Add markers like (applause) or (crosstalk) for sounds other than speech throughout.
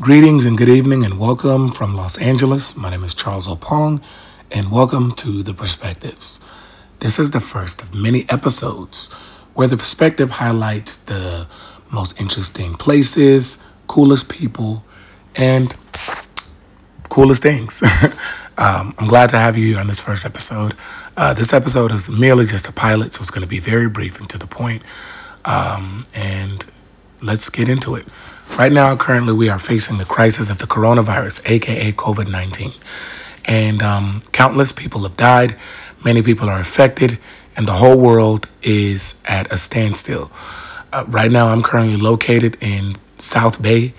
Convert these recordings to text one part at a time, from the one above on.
Greetings and good evening and welcome from Los Angeles. My name is Charles Opong and welcome to The Perspectives. This is the first of many episodes where the perspective highlights the most interesting places, coolest people, and coolest things. (laughs) um, I'm glad to have you here on this first episode. Uh, this episode is merely just a pilot, so it's going to be very brief and to the point. Um, and let's get into it. Right now, currently, we are facing the crisis of the coronavirus, aka COVID 19. And um, countless people have died, many people are affected, and the whole world is at a standstill. Uh, right now, I'm currently located in South Bay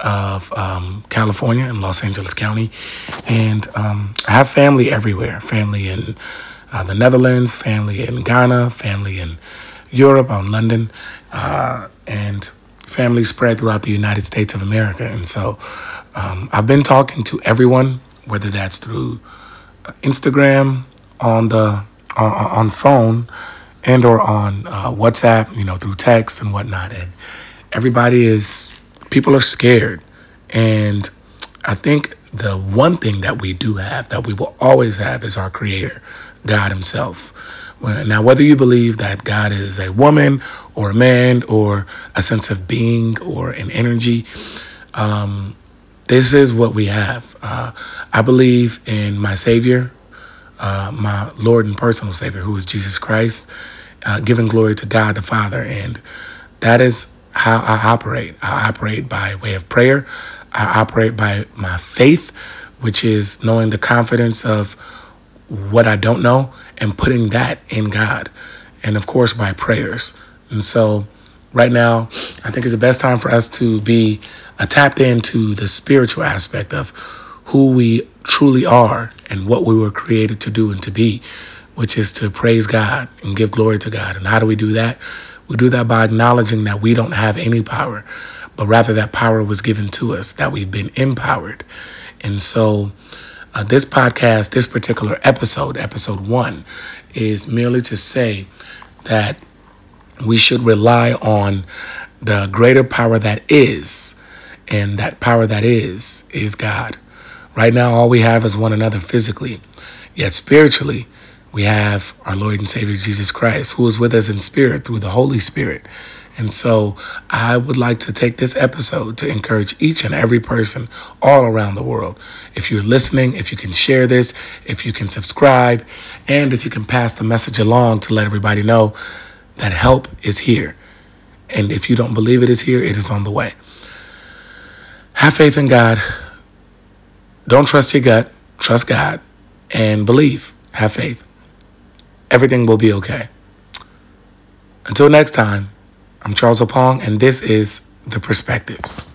of um, California in Los Angeles County. And um, I have family everywhere family in uh, the Netherlands, family in Ghana, family in Europe, on London, uh, and family spread throughout the United States of America. And so um, I've been talking to everyone, whether that's through uh, Instagram, on the on, on phone, and or on uh, WhatsApp, you know, through text and whatnot. And everybody is people are scared, and I think the one thing that we do have that we will always have is our Creator, God Himself. Now, whether you believe that God is a woman or a man or a sense of being or an energy, um, this is what we have. Uh, I believe in my Savior, uh, my Lord and personal Savior, who is Jesus Christ, uh, giving glory to God the Father. And that is how I operate. I operate by way of prayer, I operate by my faith, which is knowing the confidence of what I don't know and putting that in God. And of course, by prayers. And so, right now, I think it's the best time for us to be uh, tapped into the spiritual aspect of who we truly are and what we were created to do and to be, which is to praise God and give glory to God. And how do we do that? We do that by acknowledging that we don't have any power, but rather that power was given to us, that we've been empowered. And so, uh, this podcast, this particular episode, episode one, is merely to say that we should rely on the greater power that is, and that power that is, is God. Right now, all we have is one another physically, yet spiritually, we have our Lord and Savior Jesus Christ, who is with us in spirit through the Holy Spirit. And so I would like to take this episode to encourage each and every person all around the world. If you're listening, if you can share this, if you can subscribe, and if you can pass the message along to let everybody know that help is here. And if you don't believe it is here, it is on the way. Have faith in God. Don't trust your gut, trust God, and believe. Have faith. Everything will be okay. Until next time. I'm Charles Opong, and this is The Perspectives.